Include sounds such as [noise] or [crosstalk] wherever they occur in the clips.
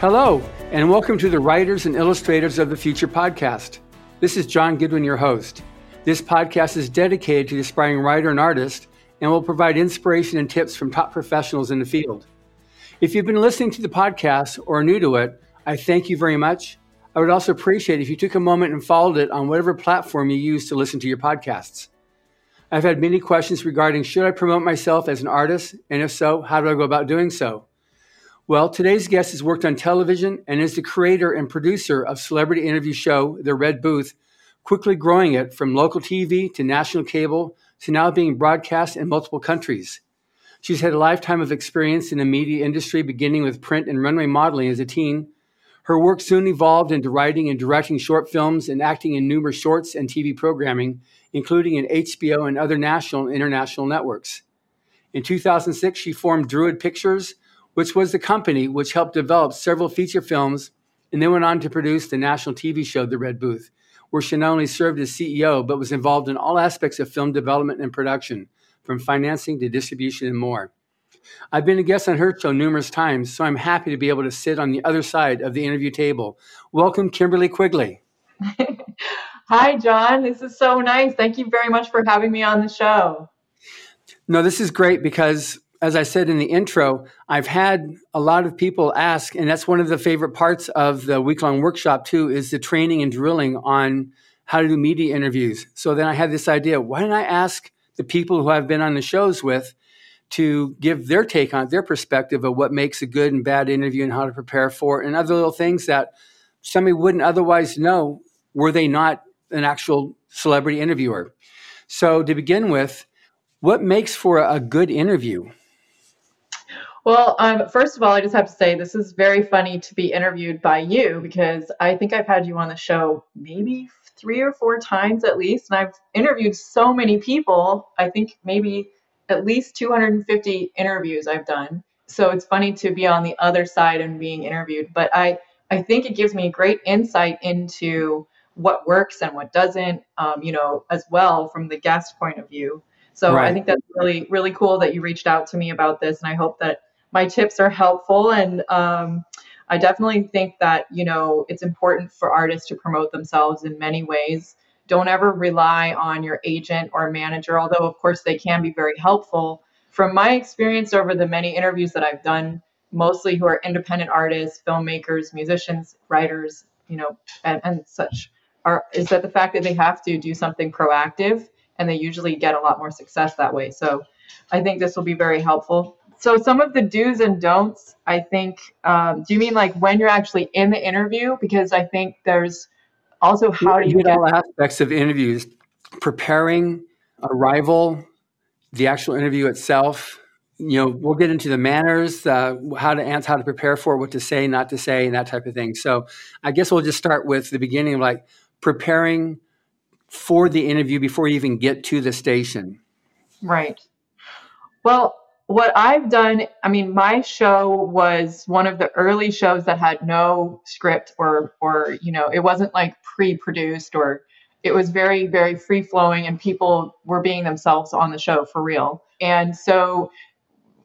Hello, and welcome to the Writers and Illustrators of the Future podcast. This is John Goodwin, your host. This podcast is dedicated to the aspiring writer and artist and will provide inspiration and tips from top professionals in the field. If you've been listening to the podcast or are new to it, I thank you very much. I would also appreciate if you took a moment and followed it on whatever platform you use to listen to your podcasts. I've had many questions regarding should I promote myself as an artist, and if so, how do I go about doing so? Well, today's guest has worked on television and is the creator and producer of celebrity interview show The Red Booth, quickly growing it from local TV to national cable to now being broadcast in multiple countries. She's had a lifetime of experience in the media industry, beginning with print and runway modeling as a teen. Her work soon evolved into writing and directing short films and acting in numerous shorts and TV programming, including in HBO and other national and international networks. In 2006, she formed Druid Pictures, which was the company which helped develop several feature films and then went on to produce the national TV show The Red Booth, where she not only served as CEO, but was involved in all aspects of film development and production, from financing to distribution and more. I've been a guest on her show numerous times, so I'm happy to be able to sit on the other side of the interview table. Welcome, Kimberly Quigley. [laughs] Hi, John. This is so nice. Thank you very much for having me on the show. No, this is great because as I said in the intro, I've had a lot of people ask, and that's one of the favorite parts of the week long workshop too, is the training and drilling on how to do media interviews. So then I had this idea why don't I ask the people who I've been on the shows with to give their take on their perspective of what makes a good and bad interview and how to prepare for it, and other little things that somebody wouldn't otherwise know were they not an actual celebrity interviewer. So to begin with, what makes for a good interview? Well, um, first of all, I just have to say this is very funny to be interviewed by you because I think I've had you on the show maybe three or four times at least, and I've interviewed so many people. I think maybe at least 250 interviews I've done. So it's funny to be on the other side and being interviewed, but I I think it gives me great insight into what works and what doesn't, um, you know, as well from the guest point of view. So right. I think that's really really cool that you reached out to me about this, and I hope that my tips are helpful and um, i definitely think that you know it's important for artists to promote themselves in many ways. Don't ever rely on your agent or manager although of course they can be very helpful. From my experience over the many interviews that i've done mostly who are independent artists filmmakers musicians writers you know and, and such are is that the fact that they have to do something proactive and they usually get a lot more success that way. So i think this will be very helpful so some of the do's and don'ts, I think. Um, do you mean like when you're actually in the interview? Because I think there's also how do you, get all aspects of interviews, preparing, arrival, the actual interview itself. You know, we'll get into the manners, uh, how to answer, how to prepare for what to say, not to say, and that type of thing. So, I guess we'll just start with the beginning of like preparing for the interview before you even get to the station. Right. Well, what I've done, I mean, my show was one of the early shows that had no script or, or you know, it wasn't like pre-produced or it was very, very free flowing, and people were being themselves on the show for real. And so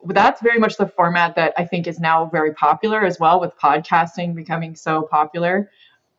that's very much the format that I think is now very popular as well, with podcasting becoming so popular.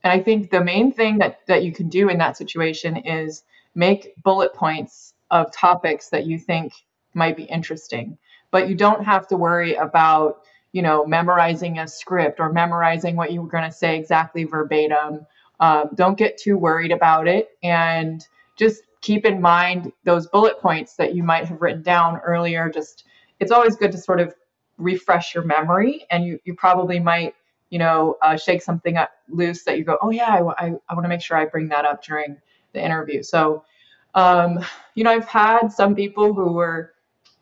And I think the main thing that that you can do in that situation is make bullet points of topics that you think might be interesting but you don't have to worry about you know memorizing a script or memorizing what you were going to say exactly verbatim. Um, don't get too worried about it and just keep in mind those bullet points that you might have written down earlier. Just it's always good to sort of refresh your memory and you, you probably might you know uh, shake something up loose that you go oh yeah i, I, I want to make sure i bring that up during the interview. So um, you know i've had some people who were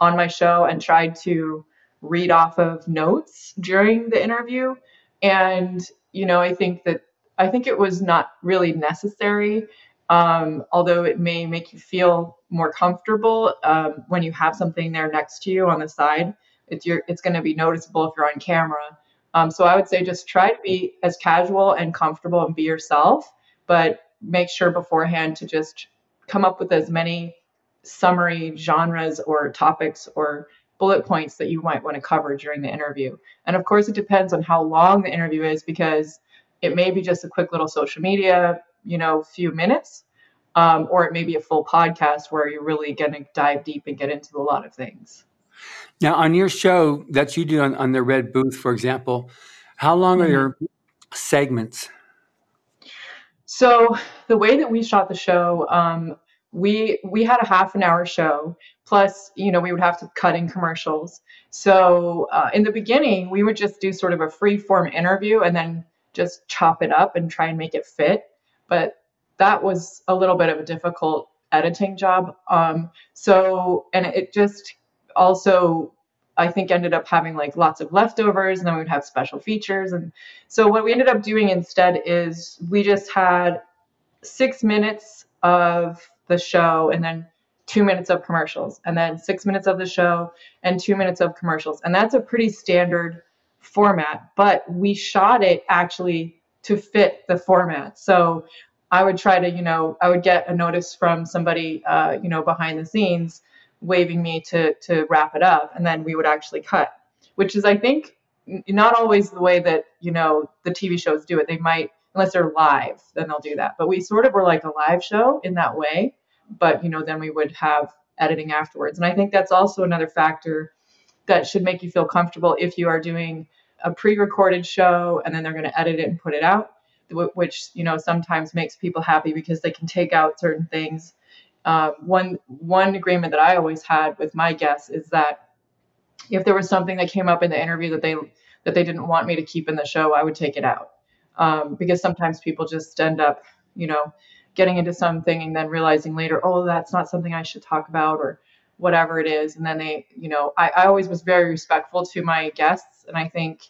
on my show and tried to read off of notes during the interview. And, you know, I think that I think it was not really necessary, um, although it may make you feel more comfortable um, when you have something there next to you on the side. It's your, it's going to be noticeable if you're on camera. Um, so I would say just try to be as casual and comfortable and be yourself, but make sure beforehand to just come up with as many summary genres or topics or bullet points that you might want to cover during the interview. And of course, it depends on how long the interview is because it may be just a quick little social media, you know, few minutes, um, or it may be a full podcast where you're really going to dive deep and get into a lot of things. Now, on your show that you do on, on the Red Booth, for example, how long mm-hmm. are your segments? So the way that we shot the show, um, we we had a half an hour show plus you know we would have to cut in commercials. So uh, in the beginning we would just do sort of a free form interview and then just chop it up and try and make it fit. But that was a little bit of a difficult editing job. Um, so and it just also I think ended up having like lots of leftovers and then we would have special features. And so what we ended up doing instead is we just had six minutes of the show and then two minutes of commercials and then six minutes of the show and two minutes of commercials. And that's a pretty standard format, but we shot it actually to fit the format. So I would try to, you know, I would get a notice from somebody, uh, you know, behind the scenes waving me to to wrap it up and then we would actually cut which is i think not always the way that you know the tv shows do it they might unless they're live then they'll do that but we sort of were like a live show in that way but you know then we would have editing afterwards. And i think that's also another factor that should make you feel comfortable if you are doing a pre-recorded show and then they're going to edit it and put it out which you know sometimes makes people happy because they can take out certain things. Uh, one one agreement that I always had with my guests is that if there was something that came up in the interview that they that they didn't want me to keep in the show, I would take it out. Um, because sometimes people just end up, you know, getting into something and then realizing later, oh, that's not something I should talk about or whatever it is, and then they, you know, I, I always was very respectful to my guests, and I think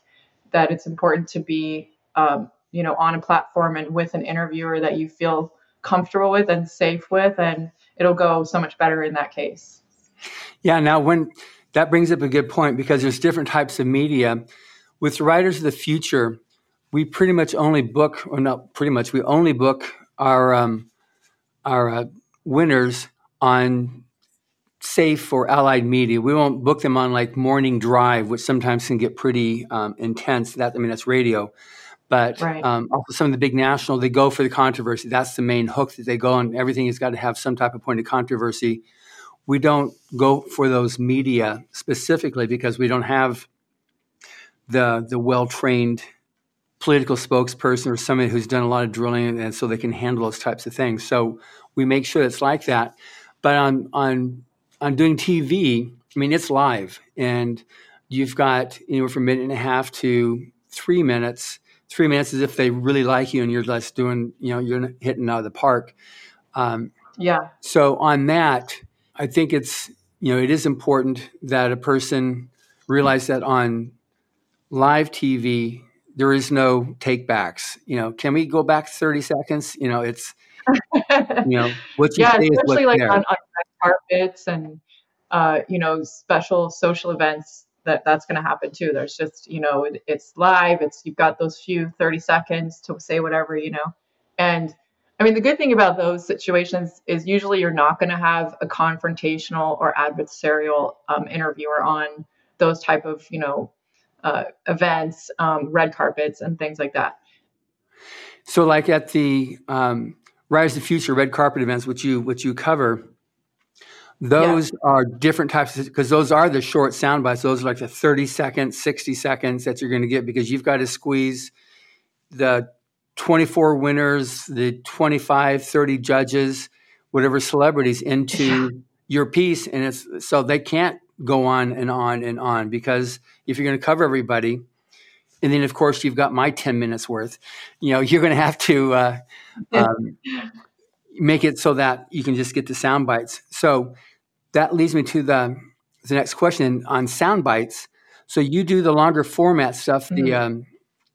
that it's important to be, um, you know, on a platform and with an interviewer that you feel comfortable with and safe with and it'll go so much better in that case. Yeah. Now, when that brings up a good point because there's different types of media. With writers of the future, we pretty much only book, or not pretty much, we only book our um, our uh, winners on safe or allied media. We won't book them on like morning drive, which sometimes can get pretty um, intense. That I mean, that's radio. But right. um, also some of the big national, they go for the controversy. That's the main hook that they go on. Everything has got to have some type of point of controversy. We don't go for those media specifically because we don't have the the well trained political spokesperson or somebody who's done a lot of drilling and so they can handle those types of things. So we make sure it's like that. But on on on doing TV, I mean it's live and you've got anywhere from a minute and a half to three minutes three minutes as if they really like you and you're just doing, you know, you're hitting out of the park. Um, yeah. So on that, I think it's, you know, it is important that a person realize that on live TV, there is no take backs. You know, can we go back 30 seconds? You know, it's, [laughs] you know, what you yeah, especially like on, on carpets and, uh, you know, special social events that that's going to happen too. There's just, you know, it, it's live. It's you've got those few 30 seconds to say whatever, you know. And I mean, the good thing about those situations is usually you're not going to have a confrontational or adversarial um, interviewer on those type of, you know, uh, events, um, red carpets, and things like that. So, like at the um, Writers of the Future red carpet events, which you which you cover, those yeah. are different types because those are the short sound bites. Those are like the 30 seconds, 60 seconds that you're going to get because you've got to squeeze the 24 winners, the 25, 30 judges, whatever celebrities into your piece. And it's so they can't go on and on and on because if you're going to cover everybody, and then of course you've got my 10 minutes worth, you know, [laughs] you're going to have to uh, um, make it so that you can just get the sound bites. So, that leads me to the the next question on sound bites. So you do the longer format stuff, mm-hmm. the um,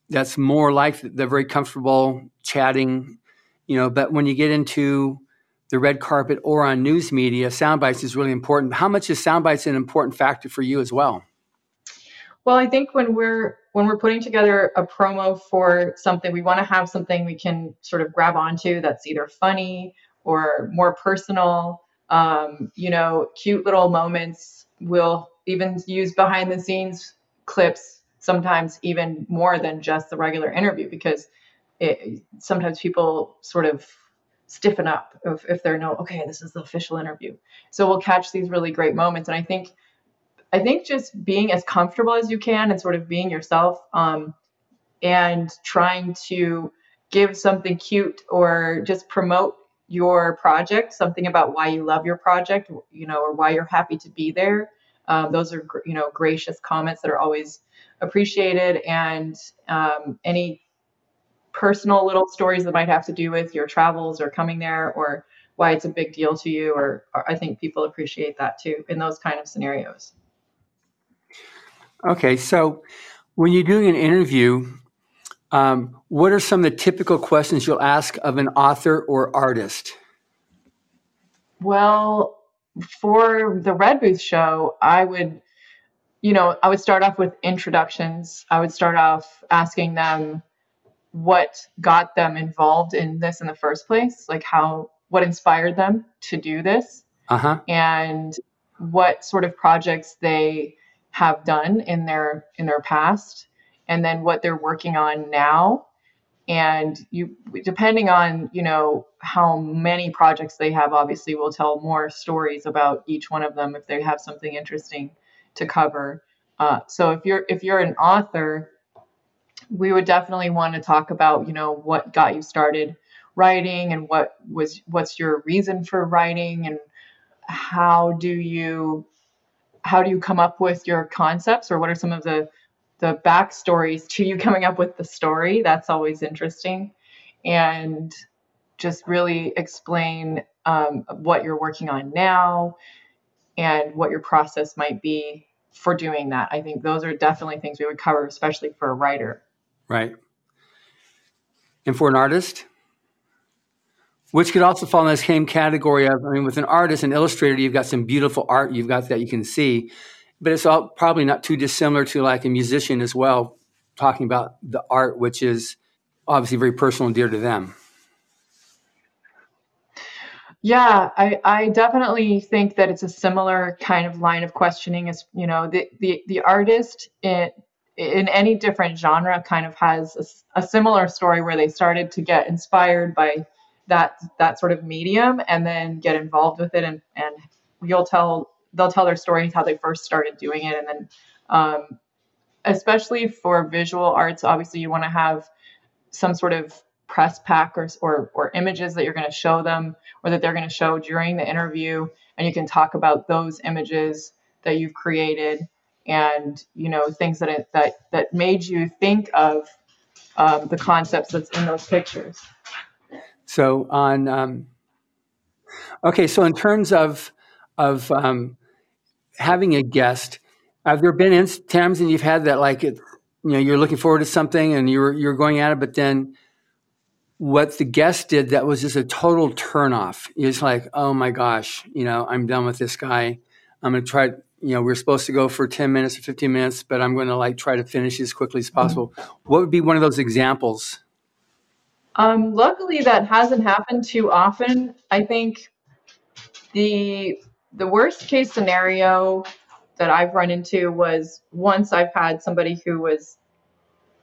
that's more like the very comfortable chatting, you know. But when you get into the red carpet or on news media, sound bites is really important. How much is sound bites an important factor for you as well? Well, I think when we're when we're putting together a promo for something, we want to have something we can sort of grab onto that's either funny or more personal um, you know, cute little moments We'll even use behind the scenes clips sometimes even more than just the regular interview because it, sometimes people sort of stiffen up if, if they're no okay this is the official interview. So we'll catch these really great moments. And i think i think just being as comfortable as you can and sort of being yourself um, and trying to give something cute or just promote your project something about why you love your project you know or why you're happy to be there um, those are you know gracious comments that are always appreciated. And um, any personal little stories that might have to do with your travels or coming there or why it's a big deal to you or, or i think people appreciate that too in those kind of scenarios. Okay so when you're doing an interview um, what are some of the typical questions you'll ask of an author or artist? Well for the red booth show i would you know i would start off with introductions. I would start off asking them what got them involved in this in the first place, like how what inspired them to do this, uh-huh. and what sort of projects they have done in their in their past, and then what they're working on now. And you, depending on you know how many projects they have, obviously we'll tell more stories about each one of them if they have something interesting to cover. Uh, so if you're if you're an author we would definitely want to talk about, you know, what got you started writing and what was what's your reason for writing and how do you how do you come up with your concepts or what are some of the the backstories to you coming up with the story? That's always interesting. And just really explain um, what you're working on now and what your process might be for doing that. I think those are definitely things we would cover especially for a writer Right. And for an artist, which could also fall in the same category of, I mean, with an artist, an illustrator, you've got some beautiful art, you've got that you can see, but it's all probably not too dissimilar to like a musician as well, talking about the art, which is obviously very personal and dear to them. Yeah, I, I definitely think that it's a similar kind of line of questioning as, you know, the, the, the artist, it, in any different genre kind of has a, a, similar story where they started to get inspired by that that sort of medium and then get involved with it and and you'll tell they'll tell their stories how they first started doing it. And then um, especially for visual arts obviously you want to have some sort of press pack or, or, or images that you're going to show them or that they're going to show during the interview. And you can talk about those images that you've created and you know things that it, that that made you think of um, the concepts that's in those pictures. So on, um, okay, so in terms of of um, having a guest, have there been times and you've had that like it, you know, you're looking forward to something and you're you're going at it, but then what the guest did that was just a total turnoff. It's like, oh my gosh, you know, I'm done with this guy. I'm going to try you know, we are supposed to go for 10 minutes or 15 minutes, but I'm going to like try to finish as quickly as possible. What would be one of those examples? Um, luckily, that hasn't happened too often. I think the the worst case scenario that I've run into was once I've had somebody who was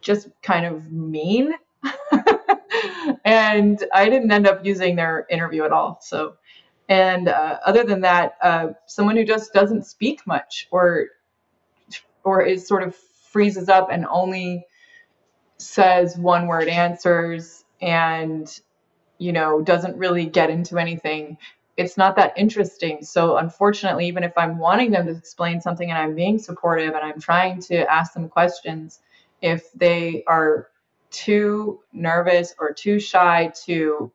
just kind of mean, [laughs] and I didn't end up using their interview at all. So and uh, other than that, uh, someone who just doesn't speak much or or is sort of freezes up and only says one word answers and you know doesn't really get into anything it's not that interesting. So unfortunately even if i'm wanting them to explain something and i'm being supportive and i'm trying to ask them questions if they are too nervous or too shy to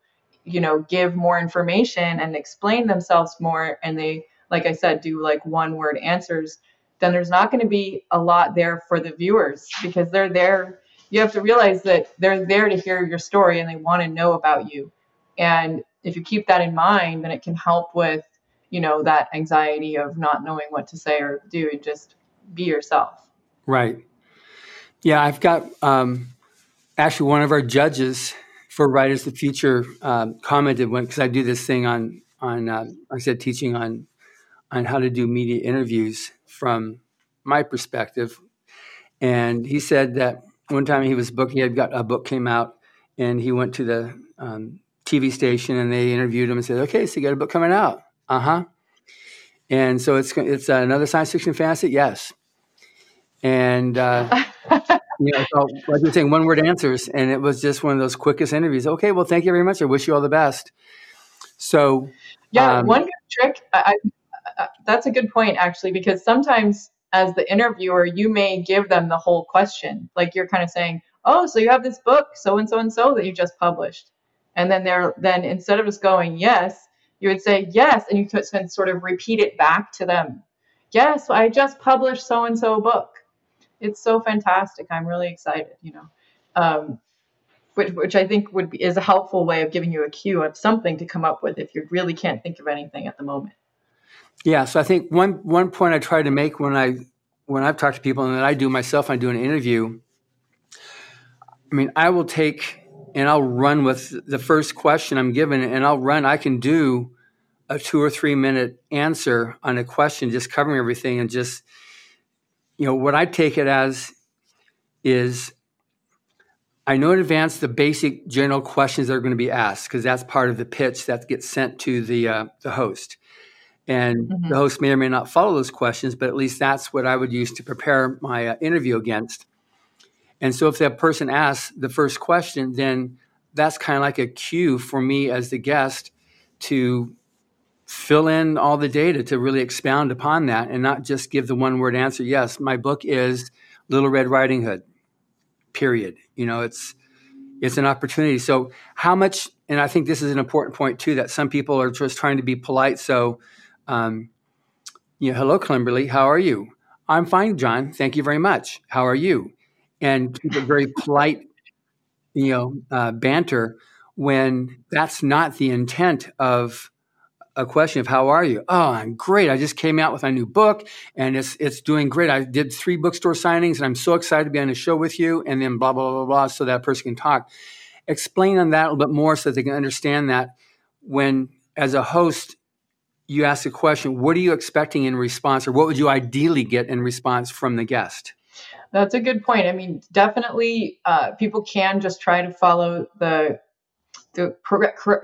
you know give more information and explain themselves more and they like i said do like one word answers then there's not going to be a lot there for the viewers because they're there you have to realize that they're there to hear your story and they want to know about you. And if you keep that in mind then it can help with you know that anxiety of not knowing what to say or do and just be yourself. Right. Yeah i've got um, actually one of our judges for Writers the Future um, commented when because I do this thing on on uh, I said teaching on on how to do media interviews from my perspective. And he said that one time he was booked, he had got a book came out, and he went to the um, TV station and they interviewed him and said, "Okay, so you got a book coming out." Uh huh. And so it's it's another science fiction fantasy. Yes. And uh, [laughs] you know, so like you're saying, one word answers, and it was just one of those quickest interviews. Okay, well, thank you very much. I wish you all the best. So yeah, um, one good trick. I, I, that's a good point actually, because sometimes as the interviewer, you may give them the whole question, like you're kind of saying, "Oh, so you have this book, so and so and so that you just published," and then they're then instead of just going yes, you would say yes, and you could sort of repeat it back to them. Yes, I just published so and so book. It's so fantastic. I'm really excited. You know. Um, which, which I think would be is a helpful way of giving you a cue of something to come up with if you really can't think of anything at the moment. Yeah, so I think one one point I try to make when I when I've talked to people and that I do myself, I do an interview. I mean, I will take and I'll run with the first question I'm given, and I'll run. I can do a two or three minute answer on a question, just covering everything, and just you know what I take it as is I know in advance the basic general questions that are going to be asked because that's part of the pitch that gets sent to the uh, the host. And mm-hmm. the host may or may not follow those questions, but at least that's what I would use to prepare my uh, interview against. And so if that person asks the first question, then that's kind of like a cue for me as the guest to fill in all the data to really expound upon that and not just give the one word answer. Yes, my book is Little Red Riding Hood period. You know, it's it's an opportunity. So how much? And I think this is an important point too that some people are just trying to be polite. So, um, you know, hello, Kimberly, how are you? I'm fine, John. Thank you very much. How are you? And keep it very polite, you know, uh, banter when that's not the intent of a question of how are you? Oh, I'm great. I just came out with my new book and it's it's doing great. I did three bookstore signings and I'm so excited to be on the show with you and then blah blah blah blah so that person can talk. Explain on that a little bit more so that they can understand that when as a host you ask a question, what are you expecting in response or what would you ideally get in response from the guest? That's a good point. I mean, definitely uh, people can just try to follow the the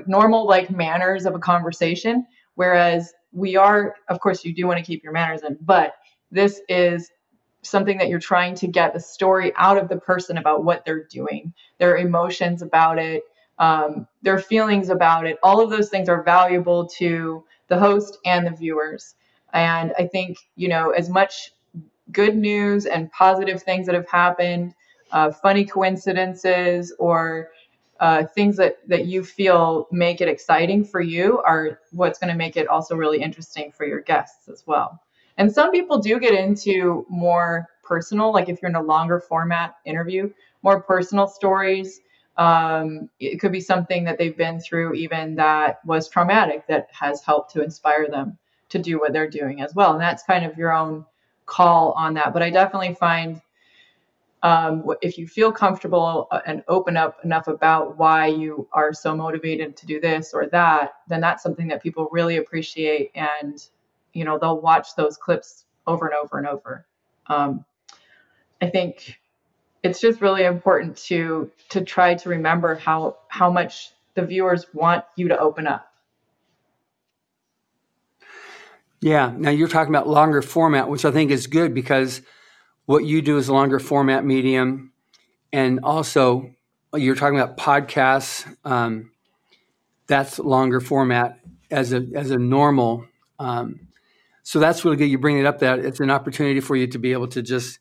normal like manners of a conversation whereas we are of course you do want to keep your manners in but this is something that you're trying to get the story out of the person about what they're doing their emotions about it um, their feelings about it. All of those things are valuable to the host and the viewers. And i think you know as much good news and positive things that have happened uh, funny coincidences or uh, things that that you feel make it exciting for you are what's going to make it also really interesting for your guests as well. And some people do get into more personal, like if you're in a longer format interview, more personal stories. Um, it could be something that they've been through, even that was traumatic, that has helped to inspire them to do what they're doing as well. And that's kind of your own call on that. But I definitely find um, if you feel comfortable uh, and open up enough about why you are so motivated to do this or that, then that's something that people really appreciate, and you know they'll watch those clips over and over and over. Um, I think it's just really important to to try to remember how how much the viewers want you to open up. Yeah. Now you're talking about longer format, which I think is good because what you do is longer format medium, and also you're talking about podcasts. Um, that's longer format as a as a normal. Um, so that's really good. You bring it up that it's an opportunity for you to be able to just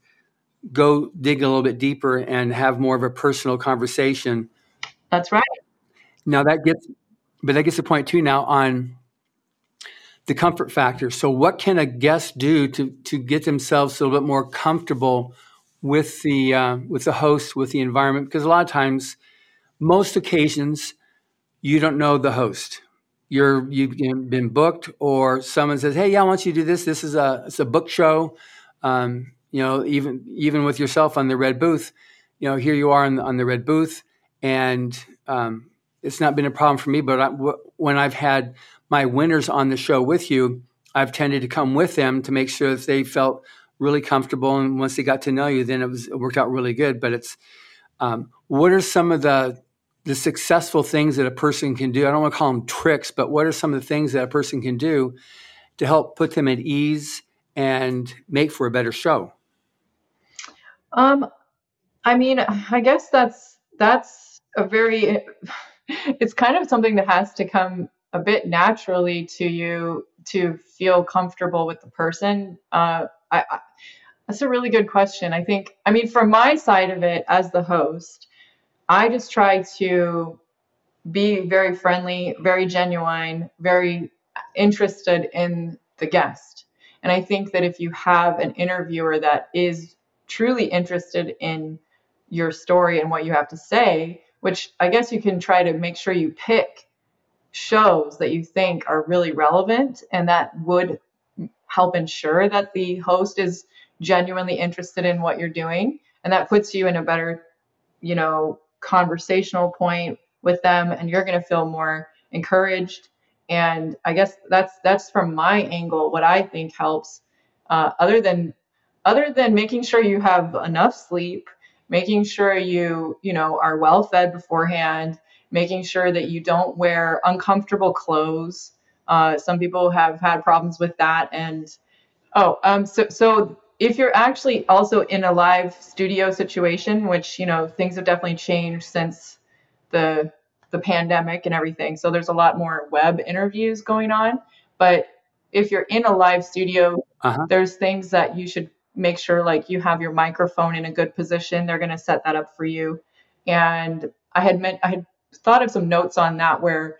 go dig a little bit deeper and have more of a personal conversation. That's right. Now that gets, but that gets the point too. Now on the comfort factor. So, what can a guest do to to get themselves a little bit more comfortable with the uh, with the host, with the environment? Because a lot of times, most occasions, you don't know the host. You're you've been booked, or someone says, "Hey, yeah, I want you to do this. This is a it's a book show." Um, you know, even even with yourself on the red booth, you know, here you are on the, on the red booth, and um, it's not been a problem for me. But I, w- when I've had my winners on the show with you, I've tended to come with them to make sure that they felt really comfortable. And once they got to know you, then it was it worked out really good. But it's um, what are some of the the successful things that a person can do? I don't want to call them tricks, but what are some of the things that a person can do to help put them at ease and make for a better show? Um, I mean, I guess that's that's a very [laughs] it's kind of something that has to come a bit naturally to you to feel comfortable with the person. Uh, I, I, that's a really good question. I think, I mean, from my side of it as the host, I just try to be very friendly, very genuine, very interested in the guest. And I think that if you have an interviewer that is truly interested in your story and what you have to say, which I guess you can try to make sure you pick shows that you think are really relevant and that would help ensure that the host is genuinely interested in what you're doing. And that puts you in a better you know conversational point with them and you're going to feel more encouraged. And i guess that's that's from my angle what i think helps uh, other than other than making sure you have enough sleep making sure you you know are well fed beforehand making sure that you don't wear uncomfortable clothes uh, some people have had problems with that and oh um so so if you're actually also in a live studio situation which you know things have definitely changed since the the pandemic and everything so there's a lot more web interviews going on but if you're in a live studio uh-huh. there's things that you should make sure like you have your microphone in a good position. They're going to set that up for you. And I had meant I had thought of some notes on that where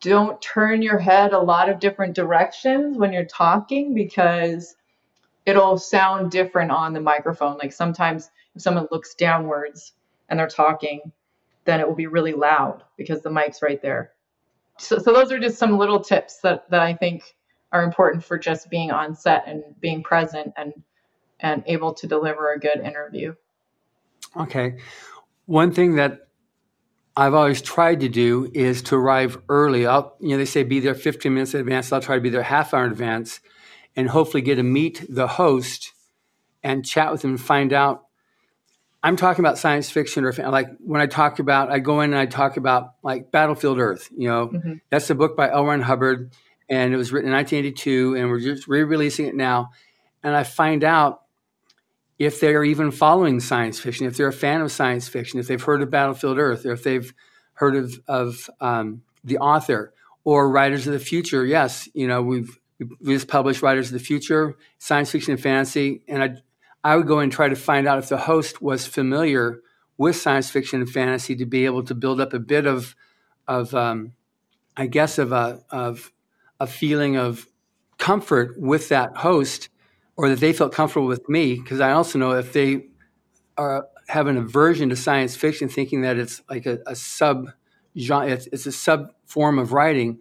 don't turn your head a lot of different directions when you're talking because it'll sound different on the microphone. Like sometimes if someone looks downwards and they're talking, then it will be really loud because the mic's right there. So, so those are just some little tips that, that I think are important for just being on set and being present and and able to deliver a good interview. Okay. One thing that I've always tried to do is to arrive early. I'll, you know, they say be there 15 minutes in advance. I'll try to be there half hour in advance and hopefully get to meet the host and chat with them and find out. I'm talking about science fiction or like when I talk about, I go in and I talk about like Battlefield Earth, you know, mm-hmm. that's a book by L. Ron Hubbard and it was written in 1982, and we're just re-releasing it now. And I find out if they're even following science fiction, if they're a fan of science fiction, if they've heard of Battlefield Earth, or if they've heard of of um, the author or Writers of the Future. Yes, you know we've we just published Writers of the Future, science fiction and fantasy, and I I would go and try to find out if the host was familiar with science fiction and fantasy to be able to build up a bit of of um, I guess of a of a feeling of comfort with that host or that they felt comfortable with me because I also know if they are have an aversion to science fiction, thinking that it's like a, a sub genre, it's, it's, a sub form of writing,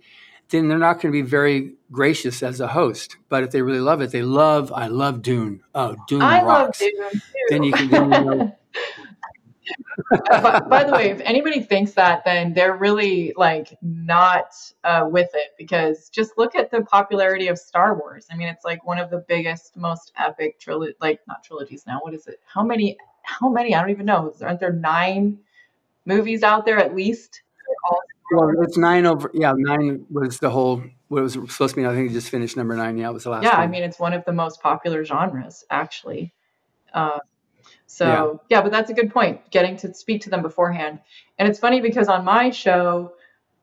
then they're not going to be very gracious as a host. But if they really love it, they love. I love Dune. Oh, Dune I rocks. love Dune too. Then you can. Then you know, by, by, the way, if anybody thinks that, then they're really like not uh, with it because just look at the popularity of Star Wars. I mean, it's like one of the biggest, most epic trilogy, like not trilogies now. What is it? How many? How many? I don't even know. Aren't there nine movies out there at least? Well, it's nine over. Yeah, nine was the whole. What it was supposed to be. I think it just finished number nine. Yeah, it was the last. Yeah, one. I mean, it's one of the most popular genres, actually. Uh, so yeah. yeah, but that's a good point, getting to speak to them beforehand. And it's funny because on my show,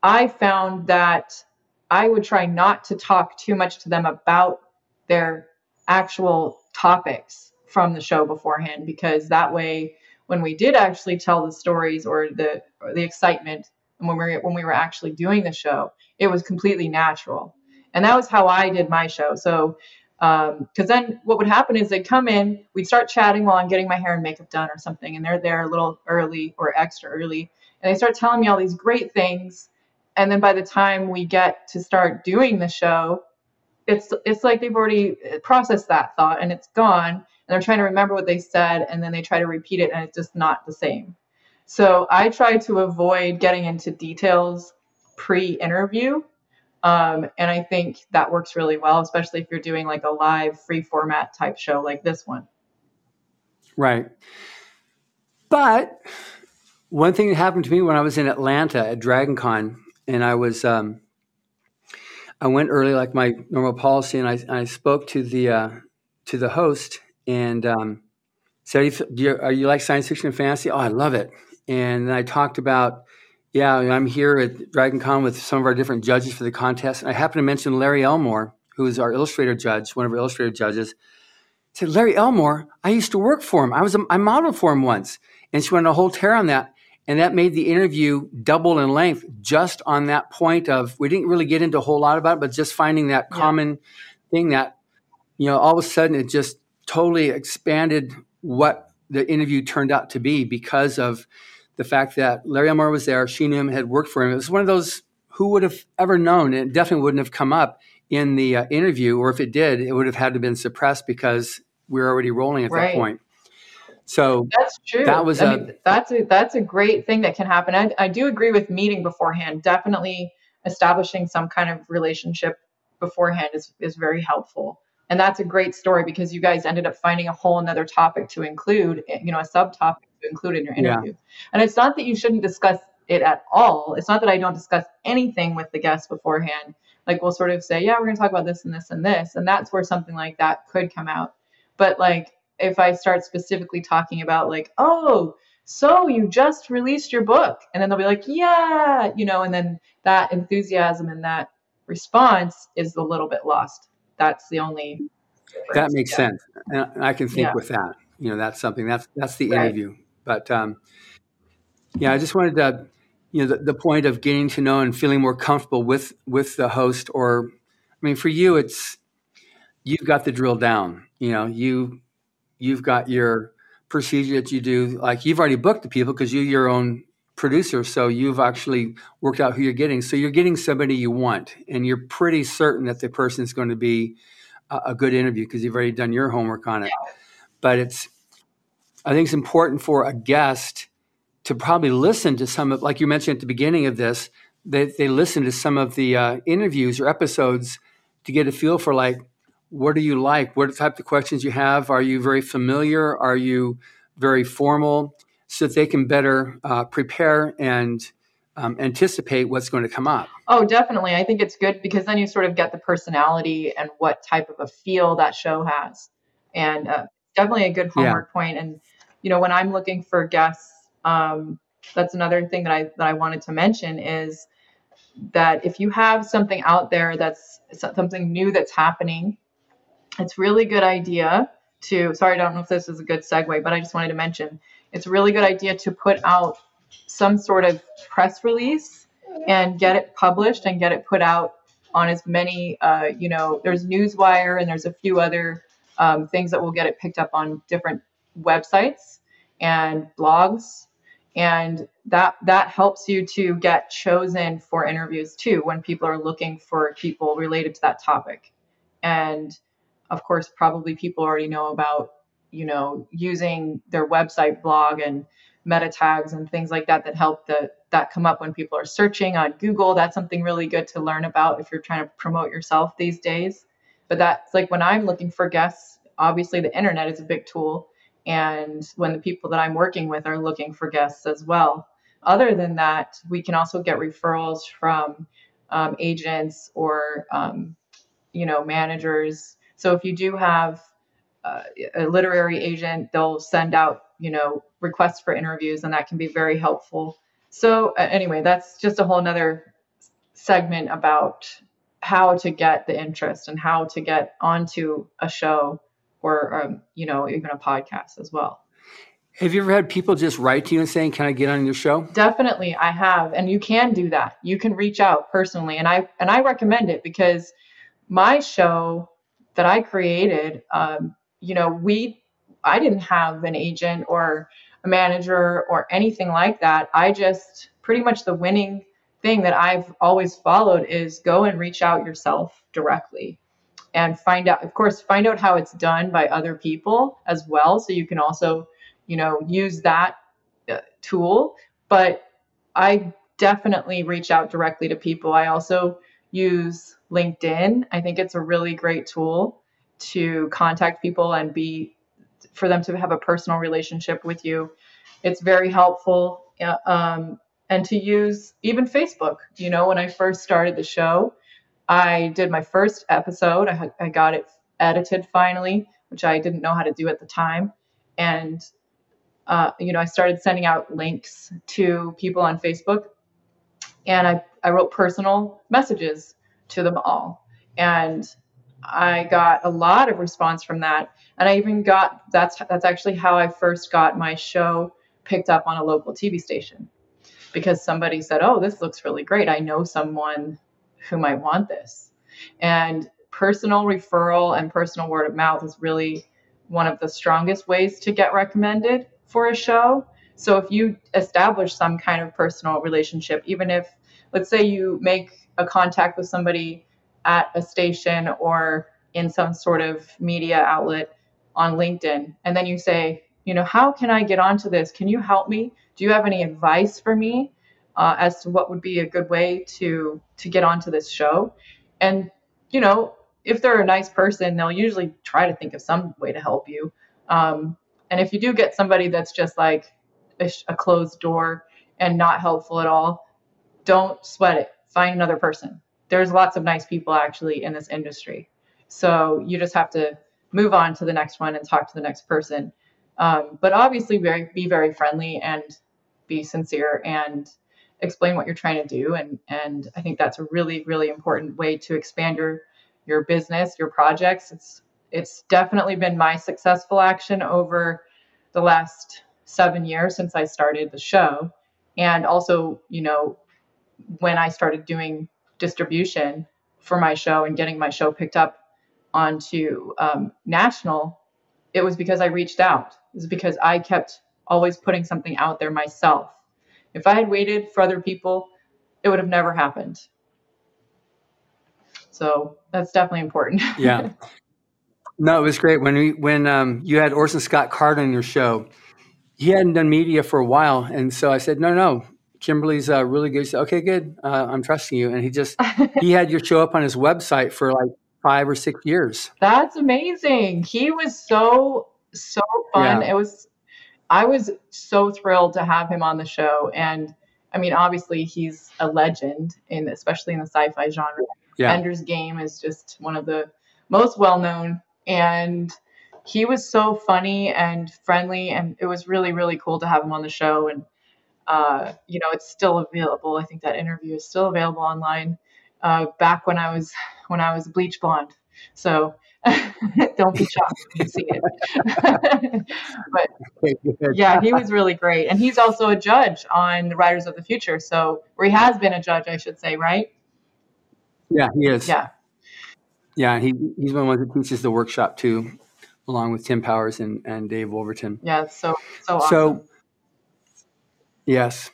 I found that I would try not to talk too much to them about their actual topics from the show beforehand because that way when we did actually tell the stories or the or the excitement and when we were when we were actually doing the show, it was completely natural. And that was how I did my show. So because um, then what would happen is they'd come in, we'd start chatting while I'm getting my hair and makeup done or something, and they're there a little early or extra early, and they start telling me all these great things, and then by the time we get to start doing the show, it's it's like they've already processed that thought and it's gone, and they're trying to remember what they said, and then they try to repeat it, and it's just not the same. So I try to avoid getting into details pre-interview Um, and I think that works really well, especially if you're doing like a live free format type show like this one. Right. But one thing that happened to me when I was in Atlanta at DragonCon, and I was, um, I went early like my normal policy, and I, I spoke to the uh, to the host and um, said, do "Are you like science fiction and fantasy?" Oh, I love it. And I talked about yeah, I'm here at Dragon Con with some of our different judges for the contest. And I happen to mention Larry Elmore, who is our illustrator judge, one of our illustrator judges. I said, Larry Elmore, I used to work for him. I was a, I modeled for him once. And she went a whole tear on that. And that made the interview double in length just on that point of we didn't really get into a whole lot about it, but just finding that yeah. common thing that, you know, all of a sudden it just totally expanded what the interview turned out to be because of the fact that Larry Elmore was there, she knew him, had worked for him. It was one of those who would have ever known. It definitely wouldn't have come up in the uh, interview, or if it did, it would have had to have been suppressed because we were already rolling at right. that point. So that's true. That was I a, mean, that's a that's a great thing that can happen. I, I do agree with meeting beforehand. Definitely establishing some kind of relationship beforehand is is very helpful. And that's a great story because you guys ended up finding a whole another topic to include, you know, a subtopic include in your interview. Yeah. And it's not that you shouldn't discuss it at all. It's not that I don't discuss anything with the guests beforehand. Like we'll sort of say, yeah, we're going to talk about this and this and this. And that's where something like that could come out. But like if I start specifically talking about like, oh, so you just released your book and then they'll be like yeah you know and then that enthusiasm and that response is a little bit lost that's the only that makes yeah. sense and i can think yeah. with that you know that's something that's that's the right. interview but um, yeah, I just wanted to, you know, the, the point of getting to know and feeling more comfortable with with the host. Or, I mean, for you, it's you've got the drill down. You know, you you've got your procedure that you do. Like you've already booked the people because you're your own producer, so you've actually worked out who you're getting. So you're getting somebody you want, and you're pretty certain that the person is going to be a, a good interview because you've already done your homework on it. But it's I think it's important for a guest to probably listen to some of, like you mentioned at the beginning of this, they, they listen to some of the uh, interviews or episodes to get a feel for like, what do you like? What type of questions you have? Are you very familiar? Are you very formal? So that they can better uh, prepare and um, anticipate what's going to come up. Oh, definitely. I think it's good because then you sort of get the personality and what type of a feel that show has. And uh, definitely a good homework yeah. point. And you know, when I'm looking for guests, um, that's another thing that I that I wanted to mention is that if you have something out there that's something new that's happening, it's really good idea to. Sorry, I don't know if this is a good segue, but I just wanted to mention it's a really good idea to put out some sort of press release and get it published and get it put out on as many. Uh, you know, there's Newswire and there's a few other um, things that will get it picked up on different websites and blogs. And that that helps you to get chosen for interviews too when people are looking for people related to that topic. And of course probably people already know about you know using their website blog and meta tags and things like that that help the, that come up when people are searching on google. That's something really good to learn about if you're trying to promote yourself these days but that's like when i'm looking for guests obviously the internet is a big tool and when the people that I'm working with are looking for guests as well. Other than that, we can also get referrals from um, agents or um, you know managers. So if you do have uh, a literary agent, they'll send out you know requests for interviews, and that can be very helpful. So uh, anyway, that's just a whole nother segment about how to get the interest and how to get onto a show or um, you know even a podcast as well. Have you ever had people just write to you and saying can i get on your show? Definitely i have and you can do that. You can reach out personally and i and i recommend it because my show that i created um, you know we i didn't have an agent or a manager or anything like that. I just pretty much the winning thing that i've always followed is go and reach out yourself directly and find out of course find out how it's done by other people as well so you can also you know use that uh, tool but i definitely reach out directly to people i also use LinkedIn. I think it's a really great tool to contact people and be for them to have a personal relationship with you. It's very helpful. Um, and to use even Facebook. You know, when I first started the show, I did my first episode. I, I got it edited finally, which I didn't know how to do at the time. And, uh, you know, I started sending out links to people on Facebook and I, I wrote personal messages to them all. And I got a lot of response from that. And I even got that's that's actually how I first got my show picked up on a local TV station because somebody said, "Oh, this looks really great. I know someone who might want this." And personal referral and personal word of mouth is really one of the strongest ways to get recommended for a show. So if you establish some kind of personal relationship, even if let's say you make a contact with somebody at a station or in some sort of media outlet on LinkedIn, and then you say, you know, how can I get onto this? Can you help me? Do you have any advice for me uh, as to what would be a good way to to get onto this show? And you know, if they're a nice person, they'll usually try to think of some way to help you. Um, and if you do get somebody that's just like a, a closed door and not helpful at all, don't sweat it. Find another person. There's lots of nice people actually in this industry. So you just have to move on to the next one and talk to the next person. Um, but obviously, very, be very friendly and be sincere and explain what you're trying to do. And and I think that's a really really important way to expand your your business, your projects. It's it's definitely been my successful action over the last seven years since I started the show. And also, you know, when I started doing distribution for my show and getting my show picked up onto um, national, it was because I reached out. It was because I kept always putting something out there myself. If I had waited for other people, it would have never happened. So that's definitely important. [laughs] yeah. No, it was great when we when um, you had Orson Scott Card on your show. He hadn't done media for a while, and so I said, "No, no, Kimberly's uh, really good." He said, "Okay, good. Uh, I'm trusting you." And he just [laughs] he had your show up on his website for like five or six years. That's amazing. He was so so fun. Yeah. It was. I was so thrilled to have him on the show, and I mean, obviously, he's a legend in especially in the sci-fi genre. Yeah. Ender's Game is just one of the most well-known, and he was so funny and friendly, and it was really really cool to have him on the show. And uh, you know, it's still available. I think that interview is still available online. Uh, back when I was when I was bleach blonde, so [laughs] don't be shocked when you see it. [laughs] but yeah, he was really great, and he's also a judge on the Writers of the Future. So, or he has been a judge, I should say, right? Yeah, he is. Yeah, yeah, he he's one of the ones that teaches the workshop too, along with Tim Powers and and Dave Wolverton. Yeah, so so awesome. So Yes.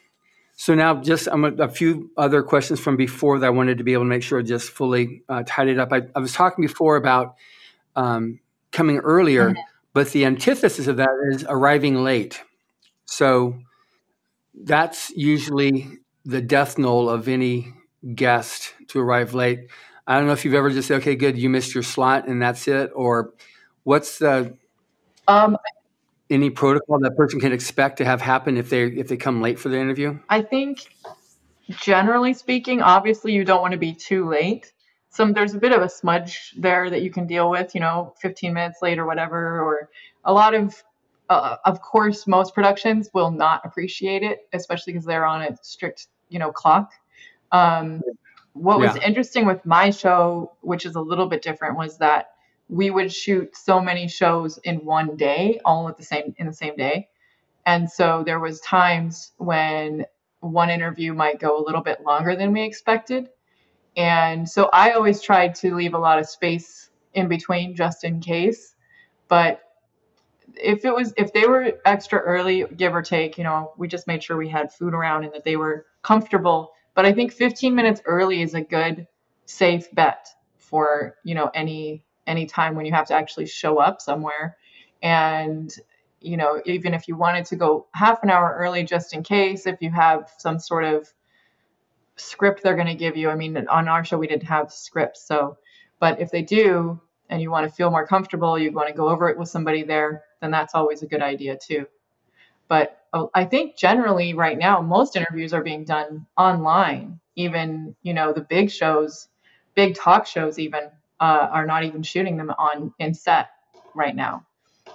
So now, just um, a few other questions from before that I wanted to be able to make sure I just fully uh, tied it up. I, I, was talking before about um, coming earlier, mm-hmm. but the antithesis of that is arriving late. So that's usually the death knell of any guest to arrive late. I don't know if you've ever just said, "Okay, good, you missed your slot, and that's it," or what's the um, any protocol that person can expect to have happen if they if they come late for the interview? I think generally speaking, obviously you don't want to be too late. Some there's a bit of a smudge there that you can deal with, you know, 15 minutes late or whatever. Or a lot of, uh, of course, most productions will not appreciate it, especially because they're on a strict, you know, clock. Um, what was interesting with my show, which is a little bit different, was that we would shoot so many shows in one day, all at the same in the same day. And so there was times when one interview might go a little bit longer than we expected. And so I always tried to leave a lot of space in between just in case. But if it was if they were extra early, give or take, you know, we just made sure we had food around and that they were comfortable. But I think 15 minutes early is a good safe bet for, you know, any any time when you have to actually show up somewhere. And, you know, even if you wanted to go half an hour early just in case, if you have some sort of script they're going to give you. I mean, on our show we didn't have scripts, so but if they do, and you want to feel more comfortable, you want to go over it with somebody there, then that's always a good idea too. But uh, I think generally right now most interviews are being done online. Even you know the big shows, big talk shows even uh, are not even shooting them on in set right now.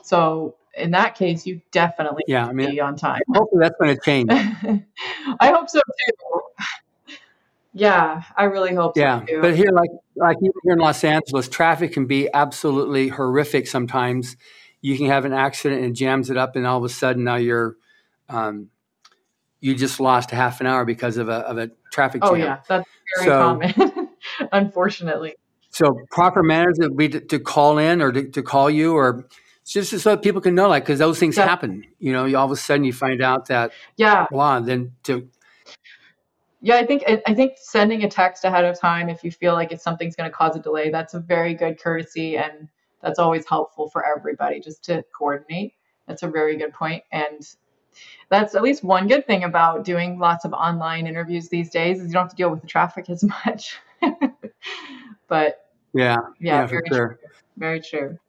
So in that case, you definitely yeah, I mean, be on time. [laughs] Hopefully that's going to change. [laughs] I hope so too. Yeah, I really hope yeah, so but here, like like even here in Los Angeles, traffic can be absolutely horrific. Sometimes you can have an accident and it jams it up, and all of a sudden now you're um, you just lost half an hour because of a of a traffic jam. oh jam. yeah, that's very so, common, [laughs] unfortunately. So proper manners would be to, to call in or to, to, call you or just so that people can know, like, because those things yeah. happen. You know, you, all of a sudden you find out that yeah, blah. Then to yeah, I think I think sending a text ahead of time if you feel like it's something's going to cause a delay, that's a very good courtesy and that's always helpful for everybody just to coordinate. That's a very good point and that's at least one good thing about doing lots of online interviews these days is you don't have to deal with the traffic as [laughs] much. But yeah, yeah, yeah very sure. true. Very true.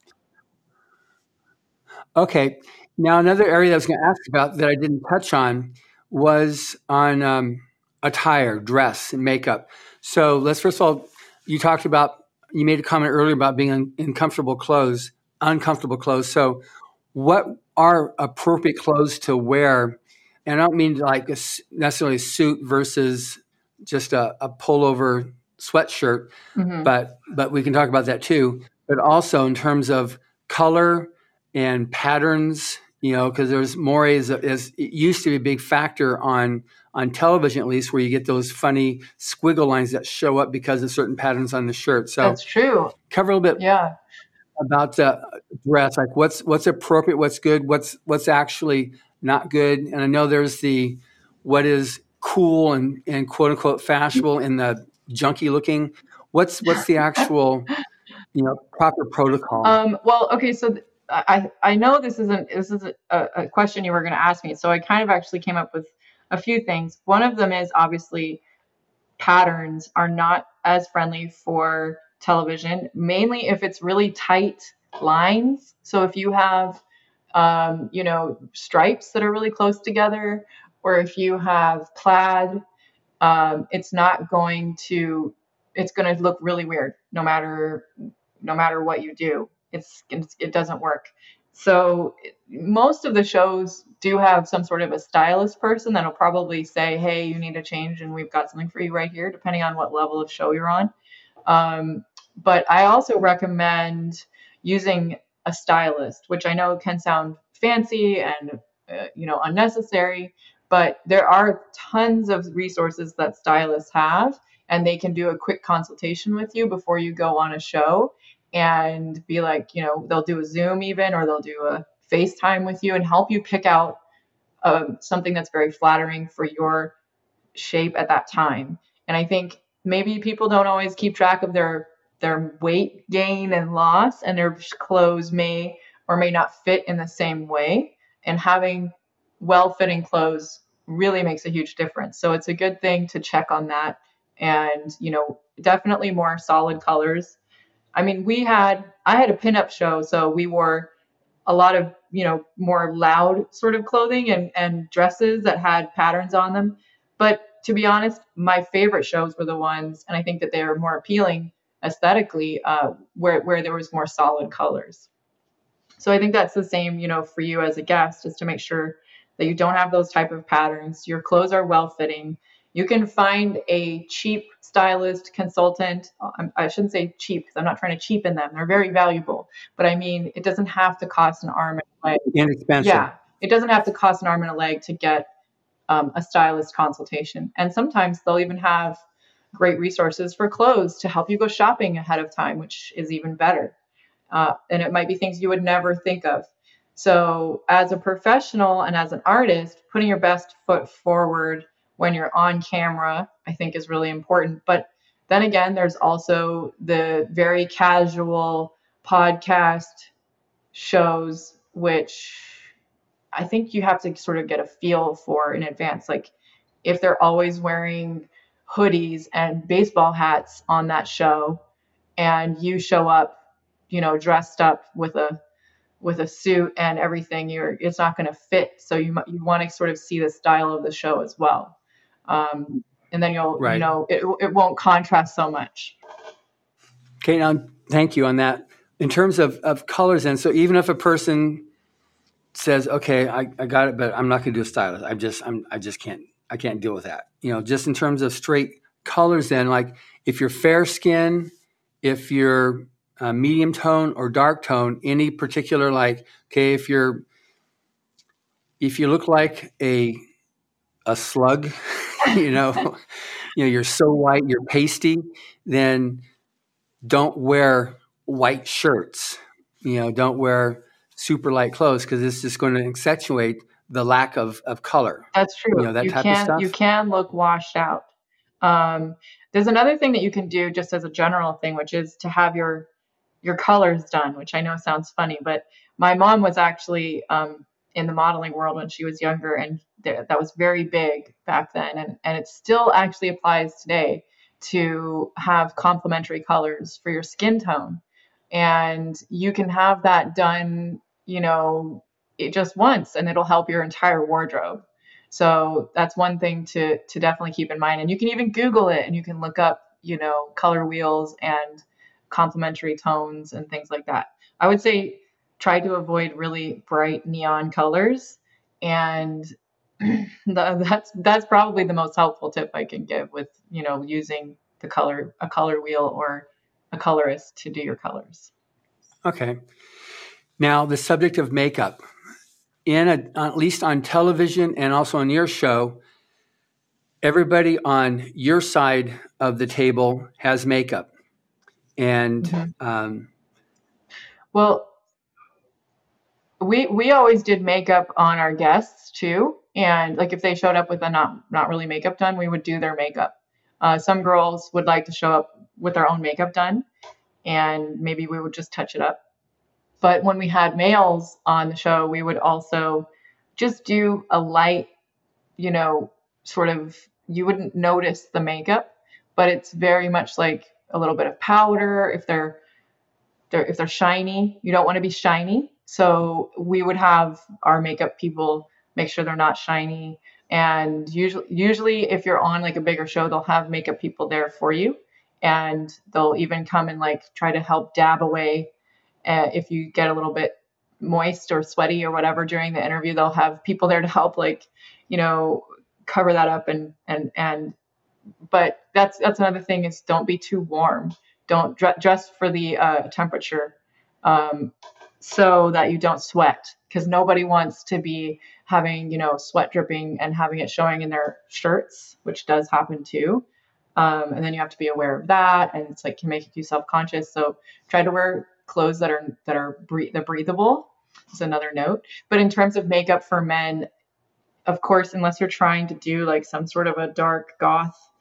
Okay. Now another area that I was going to ask about that I didn't touch on was on um, attire, dress, and makeup. So let's first of all, you talked about, you made a comment earlier about being in, in comfortable clothes, uncomfortable clothes. So what are appropriate clothes to wear? And I don't mean like a, necessarily a suit versus just a, a pullover sweatshirt, mm-hmm. but but we can talk about that too. But also in terms of color and patterns, you know, because there's more is, is it used to be a big factor on on television at least where you get those funny squiggle lines that show up because of certain patterns on the shirt. So that's true. Cover a little bit yeah. about the dress, like what's what's appropriate, what's good, what's what's actually not good. And I know there's the what is cool and, and quote unquote fashionable in the junky looking. What's what's the actual you know proper protocol? Um, well, okay, so th- I I know this isn't this is a, a question you were going to ask me, so I kind of actually came up with a few things. One of them is obviously patterns are not as friendly for television, mainly if it's really tight lines. So if you have, um, you know, stripes that are really close together, or if you have plaid, um, it's not going to, it's going to look really weird no matter, no matter what you do. It's, it's it doesn't work. So most of the shows do have some sort of a stylist person that'll probably say, "Hey, you need a change, and we've got something for you right here," depending on what level of show you're on. Um, but I also recommend using a stylist, which I know can sound fancy and uh, you know unnecessary, but there are tons of resources that stylists have, and they can do a quick consultation with you before you go on a show and be like, you know, they'll do a Zoom even, or they'll do a FaceTime with you and help you pick out um, something that's very flattering for your shape at that time. And I think maybe people don't always keep track of their their weight gain and loss, and their clothes may or may not fit in the same way. And having well-fitting clothes really makes a huge difference. So it's a good thing to check on that. And you know, definitely more solid colors I mean, we had I had a pinup show, so we wore a lot of you know more loud sort of clothing and and dresses that had patterns on them. But to be honest, my favorite shows were the ones, and I think that they are more appealing aesthetically, uh, where where there was more solid colors. So I think that's the same, you know, for you as a guest, is to make sure that you don't have those type of patterns. Your clothes are well fitting. You can find a cheap stylist, consultant. I shouldn't say cheap because I'm not trying to cheapen them. They're very valuable. But I mean, it doesn't have to cost an arm and a leg. Inexpensive. Yeah. It doesn't have to cost an arm and a leg to get um, a stylist consultation. And sometimes they'll even have great resources for clothes to help you go shopping ahead of time, which is even better. Uh, and it might be things you would never think of. So, as a professional and as an artist, putting your best foot forward when you're on camera, I think is really important. But then again, there's also the very casual podcast shows, which I think you have to sort of get a feel for in advance. Like if they're always wearing hoodies and baseball hats on that show and you show up you know dressed up with a with a suit and everything you're it's not going to fit. So you you want to sort of see the style of the show as well. Um, and then you'll right. you know it, it won't contrast so much. Okay now thank you on that. In terms of, of colors and so even if a person says okay I, I got it but i'm not going to do a stylist. I just i'm i just can't i can't deal with that. You know just in terms of straight colors then like if you're fair skin if you're uh, medium tone or dark tone, any particular like okay, if you're if you look like a a slug, [laughs] you know, [laughs] you know, you're so white, you're pasty, then don't wear white shirts. You know, don't wear super light clothes because it's just going to accentuate the lack of, of color. That's true. You know, that you type can, of stuff. You can look washed out. Um, there's another thing that you can do just as a general thing, which is to have your your colors done, which I know sounds funny, but my mom was actually um, in the modeling world when she was younger, and th- that was very big back then, and and it still actually applies today to have complementary colors for your skin tone, and you can have that done, you know, it just once, and it'll help your entire wardrobe. So that's one thing to to definitely keep in mind, and you can even Google it, and you can look up, you know, color wheels and complementary tones and things like that. I would say try to avoid really bright neon colors and [clears throat] that's that's probably the most helpful tip I can give with, you know, using the color a color wheel or a colorist to do your colors. Okay. Now, the subject of makeup in a, at least on television and also on your show, everybody on your side of the table has makeup. And mm-hmm. um, well, we we always did makeup on our guests too, and like if they showed up with a not not really makeup done, we would do their makeup. Uh, some girls would like to show up with their own makeup done, and maybe we would just touch it up. But when we had males on the show, we would also just do a light, you know, sort of you wouldn't notice the makeup, but it's very much like a little bit of powder if they're they're if they're shiny. You don't want to be shiny. So we would have our makeup people make sure they're not shiny. And usually usually if you're on like a bigger show they'll have makeup people there for you. And they'll even come and like try to help dab away uh, if you get a little bit moist or sweaty or whatever during the interview they'll have people there to help like you know cover that up and and and but that's that's another thing is don't be too warm. Don't dress for the uh, temperature um, so that you don't sweat because nobody wants to be having you know sweat dripping and having it showing in their shirts, which does happen too. Um, and then you have to be aware of that, and it's like can make you self conscious. So try to wear clothes that are that are bre- breathable. Is another note. But in terms of makeup for men, of course, unless you're trying to do like some sort of a dark goth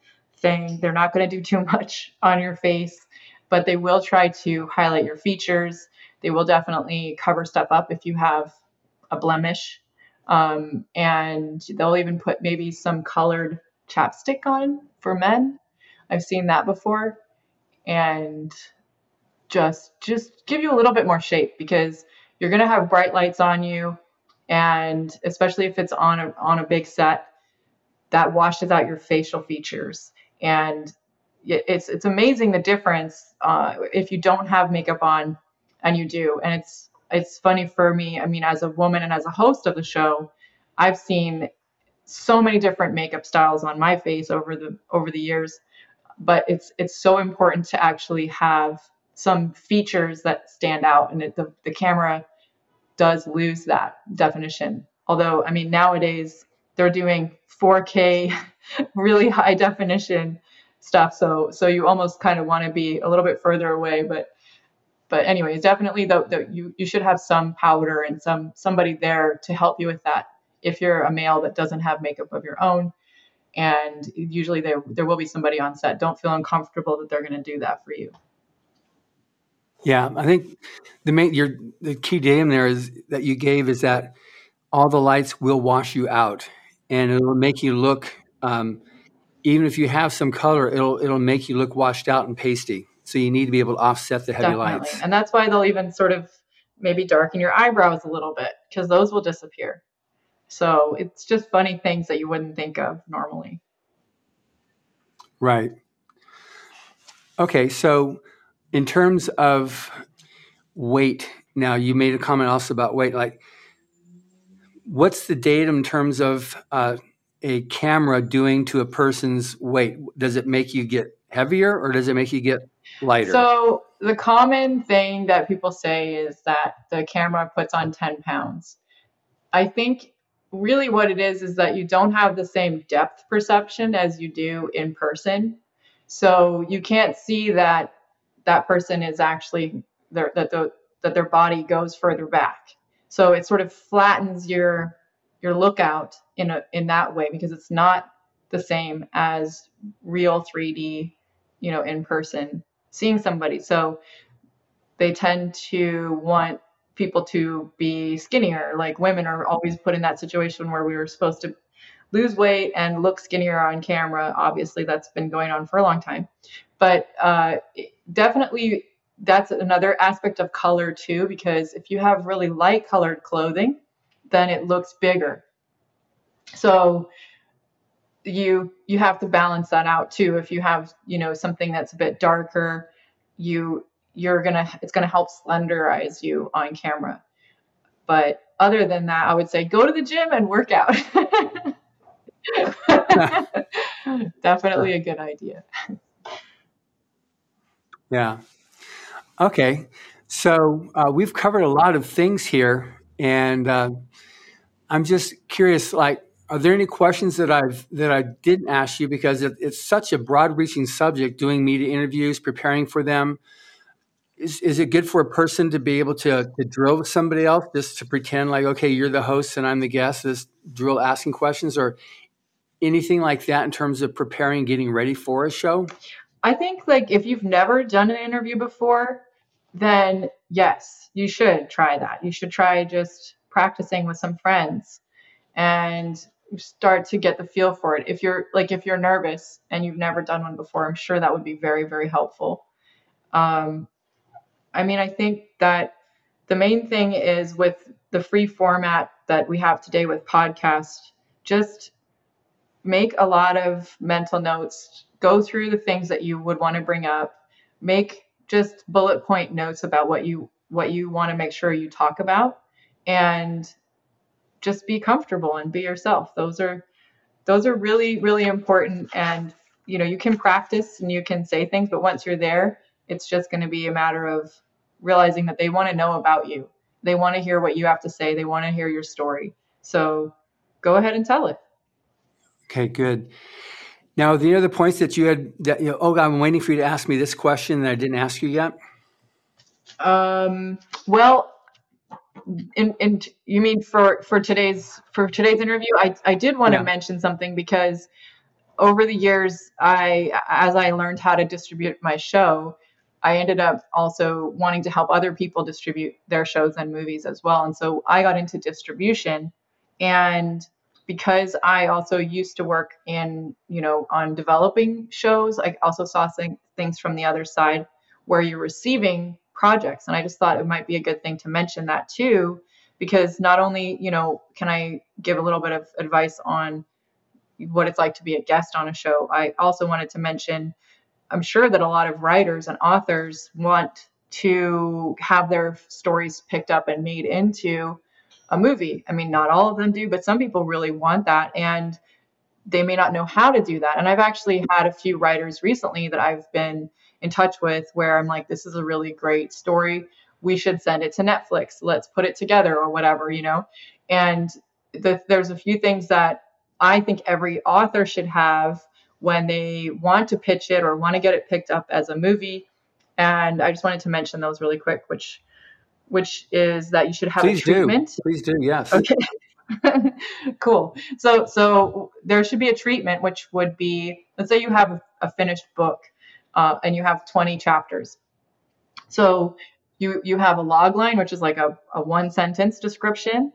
thing. They're not going to do too much [laughs] on your face, but they will try to highlight your features. They will definitely cover stuff up if you have a blemish. Um, and they'll even put maybe some colored chapstick on for men. I've seen that before. And just just give you a little bit more shape because you're going to have bright lights on you and especially if it's on a on a big set that washes out your facial features and it's it's amazing the difference uh, if you don't have makeup on and you do. And it's it's funny for me i mean as a woman and as a host of the show i've seen so many different makeup styles on my face over the over the years. But it's it's so important to actually have some features that stand out and it, the, the camera does lose that definition. Although i mean nowadays they're doing 4k [laughs] really high definition stuff. So so you almost kind of want to be a little bit further away, but but anyways, definitely though you you should have some powder and some somebody there to help you with that if you're a male that doesn't have makeup of your own. And usually there there will be somebody on set. Don't feel uncomfortable that they're going to do that for you. Yeah, I think the main your the key datum there is that you gave is that all the lights will wash you out, and it'll make you look um, even if you have some color, it'll it'll make you look washed out and pasty. So you need to be able to offset the heavy Definitely. lights. And that's why they'll even sort of maybe darken your eyebrows a little bit because those will disappear. So it's just funny things that you wouldn't think of normally. Right. Okay, so in terms of weight, now you made a comment also about weight. Like, what's the data in terms of uh, a camera doing to a person's weight? Does it make you get heavier or does it make you get lighter? So the common thing that people say is that the camera puts on 10 pounds. I think really what it is is that you don't have the same depth perception as you do in person. So you can't see that that person is actually that the that their body goes further back. So it sort of flattens your your lookout in a in that way because it's not the same as real 3D, you know, in person seeing somebody. So they tend to want people to be skinnier. Like women are always put in that situation where we were supposed to lose weight and look skinnier on camera. Obviously, that's been going on for a long time. But uh, definitely, that's another aspect of color too, because if you have really light colored clothing, then it looks bigger. So you you have to balance that out too. If you have you know something that's a bit darker, you you're gonna it's gonna help slenderize you on camera. But other than that, I would say go to the gym and work out. [laughs] [laughs] Definitely a good idea. Yeah. Okay. So uh, we've covered a lot of things here, and uh, I'm just curious. Like, are there any questions that I've that I didn't ask you because it, it's such a broad-reaching subject? Doing media interviews, preparing for them. Is, is it good for a person to be able to, to drill with somebody else just to pretend like okay you're the host and i'm the guest this drill asking questions or anything like that in terms of preparing getting ready for a show I think like if you've never done an interview before, then yes, you should try that. You should try just practicing with some friends and start to get the feel for it. If you're like if you're nervous and you've never done one before, I'm sure that would be very very helpful. Um, I mean, I think that the main thing is with the free format that we have today with podcast, just make a lot of mental notes, go through the things that you would want to bring up, make just bullet point notes about what you what you want to make sure you talk about and just be comfortable and be yourself. Those are those are really really important and you know, you can practice and you can say things, but once you're there, it's just going to be a matter of realizing that they want to know about you. They want to hear what you have to say. They want to hear your story. So go ahead and tell it. Okay, good. Now, the other points that you had, that, you know, oh, I'm waiting for you to ask me this question that I didn't ask you yet. Um, well, in you mean for for today's for today's interview, I I did want Yeah. to mention something because over the years, I as I learned how to distribute my show, I ended up also wanting to help other people distribute their shows and movies as well. And so I got into distribution and because I also used to work in, you know, on developing shows, I also saw things from the other side where you're receiving projects. And I just thought it might be a good thing to mention that too, because not only, you know, can I give a little bit of advice on what it's like to be a guest on a show, I also wanted to mention I'm sure that a lot of writers and authors want to have their stories picked up and made into a movie. I mean, not all of them do, but some people really want that. And they may not know how to do that. And I've actually had a few writers recently that I've been in touch with where I'm like, this is a really great story. We should send it to Netflix. Let's put it together or whatever, you know? And the, there's a few things that I think every author should have when they want to pitch it or want to get it picked up as a movie. And I just wanted to mention those really quick, which which is that you should have Please a treatment. do. Please do. Yes. Okay. [laughs] cool. So so there should be a treatment, which would be let's say you have a, a finished book uh, and you have 20 chapters. So you you have a log line, which is like a, a one sentence description.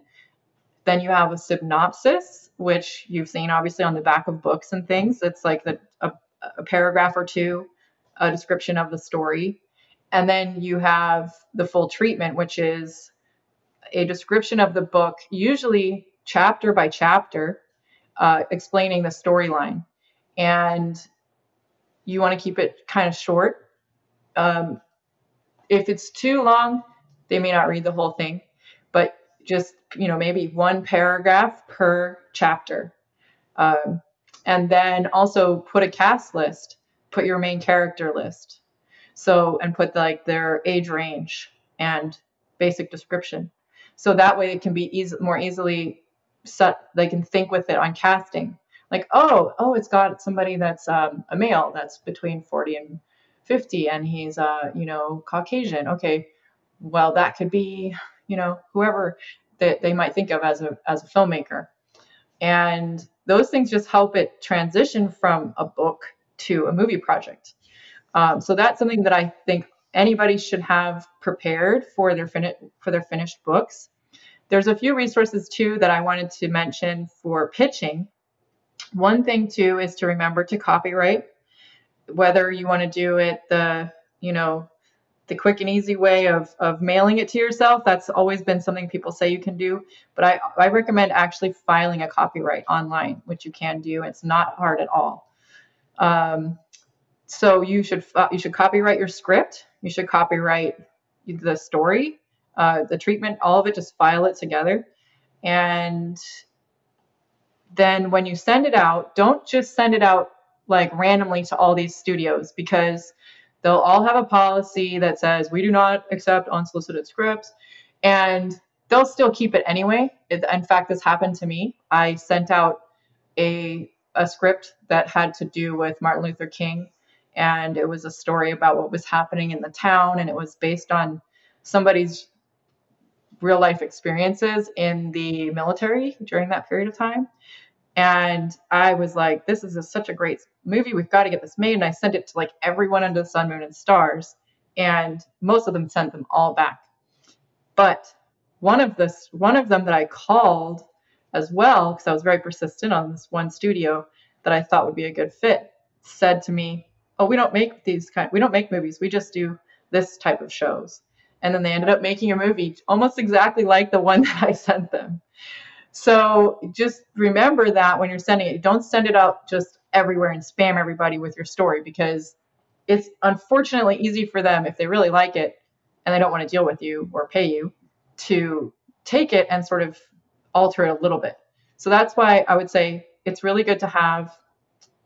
then you have a synopsis, which you've seen obviously on the back of books and things. It's like the, a, a paragraph or two, a description of the story. And then you have the full treatment, which is a description of the book, usually chapter by chapter, uh, explaining the storyline. And you want to keep it kind of short. Um, if it's too long, they may not read the whole thing, but just, you know, maybe one paragraph per chapter. Um, and then also put a cast list, put your main character list. So, and put like their age range and basic description. So that way it can be easy, more easily set, they can think with it on casting. Like, oh, oh, it's got somebody that's um, a male that's between 40 and 50 and he's, uh, you know, Caucasian. Okay, well, that could be, you know, whoever that they might think of as a, as a filmmaker. And those things just help it transition from a book to a movie project. Um, so that's something that I think anybody should have prepared for their fin- for their finished books. There's a few resources too that I wanted to mention for pitching. One thing too is to remember to copyright, whether you want to do it the you know the quick and easy way of of mailing it to yourself. That's always been something people say you can do, but I I recommend actually filing a copyright online, which you can do. It's not hard at all. Um, so you should uh, you should copyright your script. You should copyright the story, uh, the treatment, all of it. Just file it together, and then when you send it out, don't just send it out like randomly to all these studios because they'll all have a policy that says we do not accept unsolicited scripts, and they'll still keep it anyway. It, in fact, this happened to me. I sent out a a script that had to do with Martin Luther King and it was a story about what was happening in the town and it was based on somebody's real life experiences in the military during that period of time. And i was like this is a, such a great movie. We've got to get this made. And i sent it to like everyone under the sun moon and stars and most of them sent them all back. But one of this one of them that i called as well because i was very persistent on this one studio that i thought would be a good fit said to me oh, we don't make these kind, we don't make movies. We just do this type of shows. And then they ended up making a movie almost exactly like the one [laughs] that I sent them. So just remember that when you're sending it, don't send it out just everywhere and spam everybody with your story because it's unfortunately easy for them if they really like it and they don't want to deal with you or pay you to take it and sort of alter it a little bit. So that's why I would say it's really good to have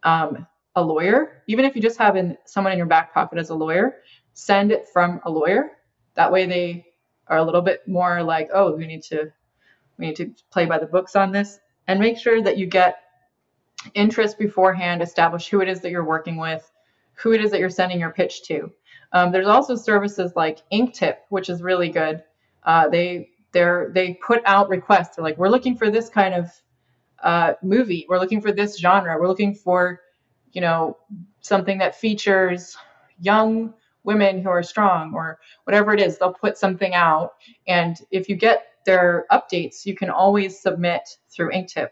um, a lawyer, even if you just have in, someone in your back pocket as a lawyer, send it from a lawyer. That way they are a little bit more like, oh, we need to we need to play by the books on this and make sure that you get interest beforehand, establish who it is that you're working with, who it is that you're sending your pitch to. Um, there's also services like Inktip, which is really good. Uh, they they're they put out requests. They're like, we're looking for this kind of uh, movie. We're looking for this genre. We're looking for you know, something that features young women who are strong or whatever it is, they'll put something out. And if you get their updates, you can always submit through Inktip.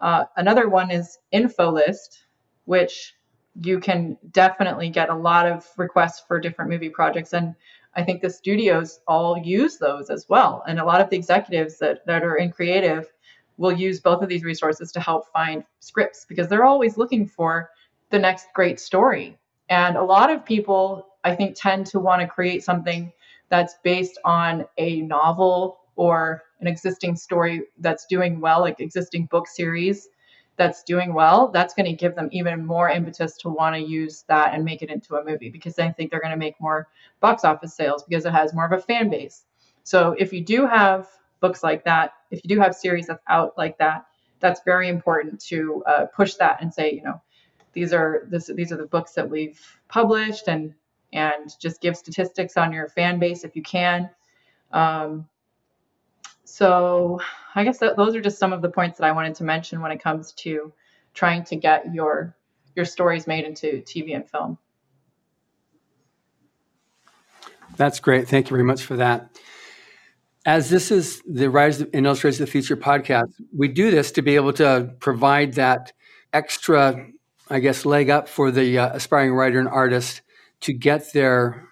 Uh, another one is InfoList, which you can definitely get a lot of requests for different movie projects. And I think the studios all use those as well. And a lot of the executives that, that are in creative will use both of these resources to help find scripts because they're always looking for the next great story. And a lot of people, I think, tend to want to create something that's based on a novel or an existing story that's doing well, like existing book series that's doing well, that's going to give them even more impetus to want to use that and make it into a movie because I think they're going to make more box office sales because it has more of a fan base. So if you do have books like that, if you do have series that's out like that, that's very important to uh, push that and say, you know, these are this, these are the books that we've published and and just give statistics on your fan base if you can. Um, so I guess that those are just some of the points that I wanted to mention when it comes to trying to get your your stories made into TV and film. That's great. Thank you very much for that. As this is the Writers and Illustrators of the Future podcast, we do this to be able to provide that extra, I guess, leg up for the uh, aspiring writer and artist to get their,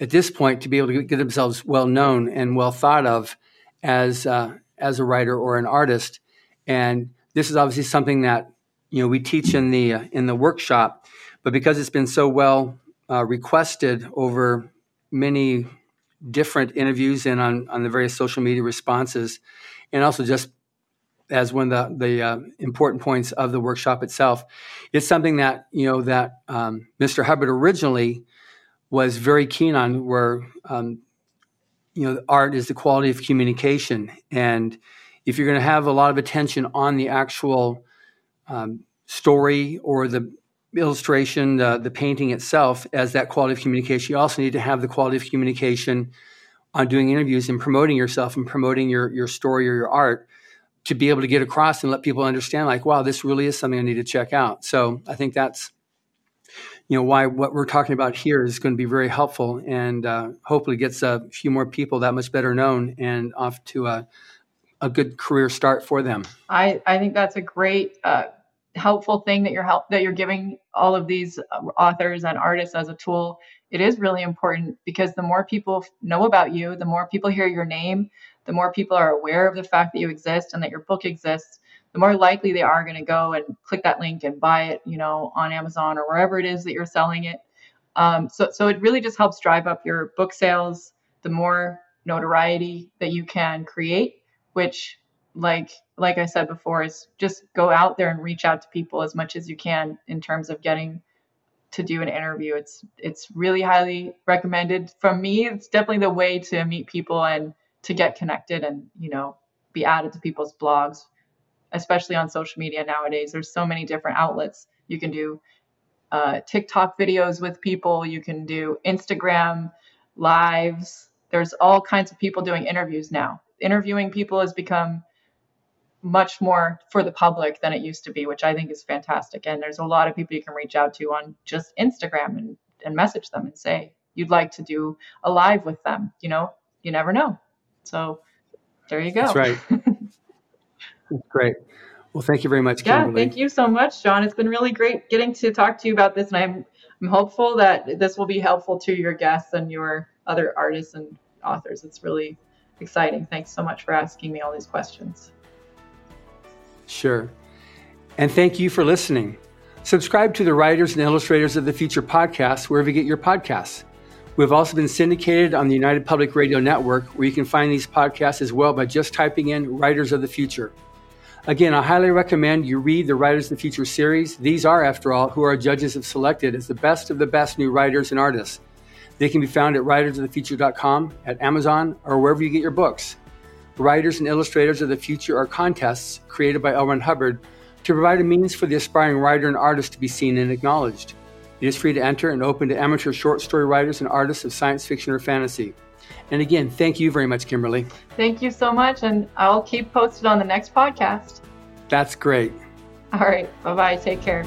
at this point, to be able to get themselves well known and well thought of as uh, as a writer or an artist. And this is obviously something that you know we teach in the uh, in the workshop, but because it's been so well uh, requested over many different interviews and on, on the various social media responses, and also just as one of the, the uh, important points of the workshop itself. It's something that you know that um, Mr. Hubbard originally was very keen on, where um, you know art is the quality of communication, and if you're going to have a lot of attention on the actual um, story or the illustration, the, the painting itself, as that quality of communication, you also need to have the quality of communication on doing interviews and promoting yourself and promoting your your story or your art to be able to get across and let people understand like wow this really is something i need to check out. So i think that's you know why what we're talking about here is going to be very helpful and uh, hopefully gets a few more people that much better known and off to a, a good career start for them. I i think that's a great uh, helpful thing that you're help that you're giving all of these uh, authors and artists as a tool. It is really important because the more people know about you the more people hear your name the more people are aware of the fact that you exist and that your book exists, the more likely they are going to go and click that link and buy it, you know, on Amazon or wherever it is that you're selling it. Um, so, so it really just helps drive up your book sales. The more notoriety that you can create, which, like, like I said before, is just go out there and reach out to people as much as you can in terms of getting to do an interview. It's it's really highly recommended from me. It's definitely the way to meet people and to get connected and you know be added to people's blogs especially on social media nowadays. There's so many different outlets you can do uh, tiktok videos with people. You can do instagram lives. There's all kinds of people doing interviews now. Interviewing people has become much more for the public than it used to be which i think is fantastic. And there's a lot of people you can reach out to on just instagram and, and message them and say you'd like to do a live with them you know? You never know so there you go. That's right. That's great. Well, thank you very much, Kimberly. Yeah, thank you so much, John. It's been really great getting to talk to you about this, and I'm I'm hopeful that this will be helpful to your guests and your other artists and authors. It's really exciting. Thanks so much for asking me all these questions. Sure. And thank you for listening. Subscribe to the Writers and Illustrators of the Future podcast wherever you get your podcasts. We've also been syndicated on the United Public Radio Network, where you can find these podcasts as well by just typing in Writers of the Future. Again, I highly recommend you read the Writers of the Future series. These are, after all, who our judges have selected as the best of the best new writers and artists. They can be found at writersofthefuture.com, at Amazon, or wherever you get your books. Writers and Illustrators of the Future are contests created by L. Ron Hubbard to provide a means for the aspiring writer and artist to be seen and acknowledged. It is free to enter and open to amateur short story writers and artists of science fiction or fantasy. And again, thank you very much, Kimberly. Thank you so much. And I'll keep posted on the next podcast. That's great. All right. Bye bye. Take care.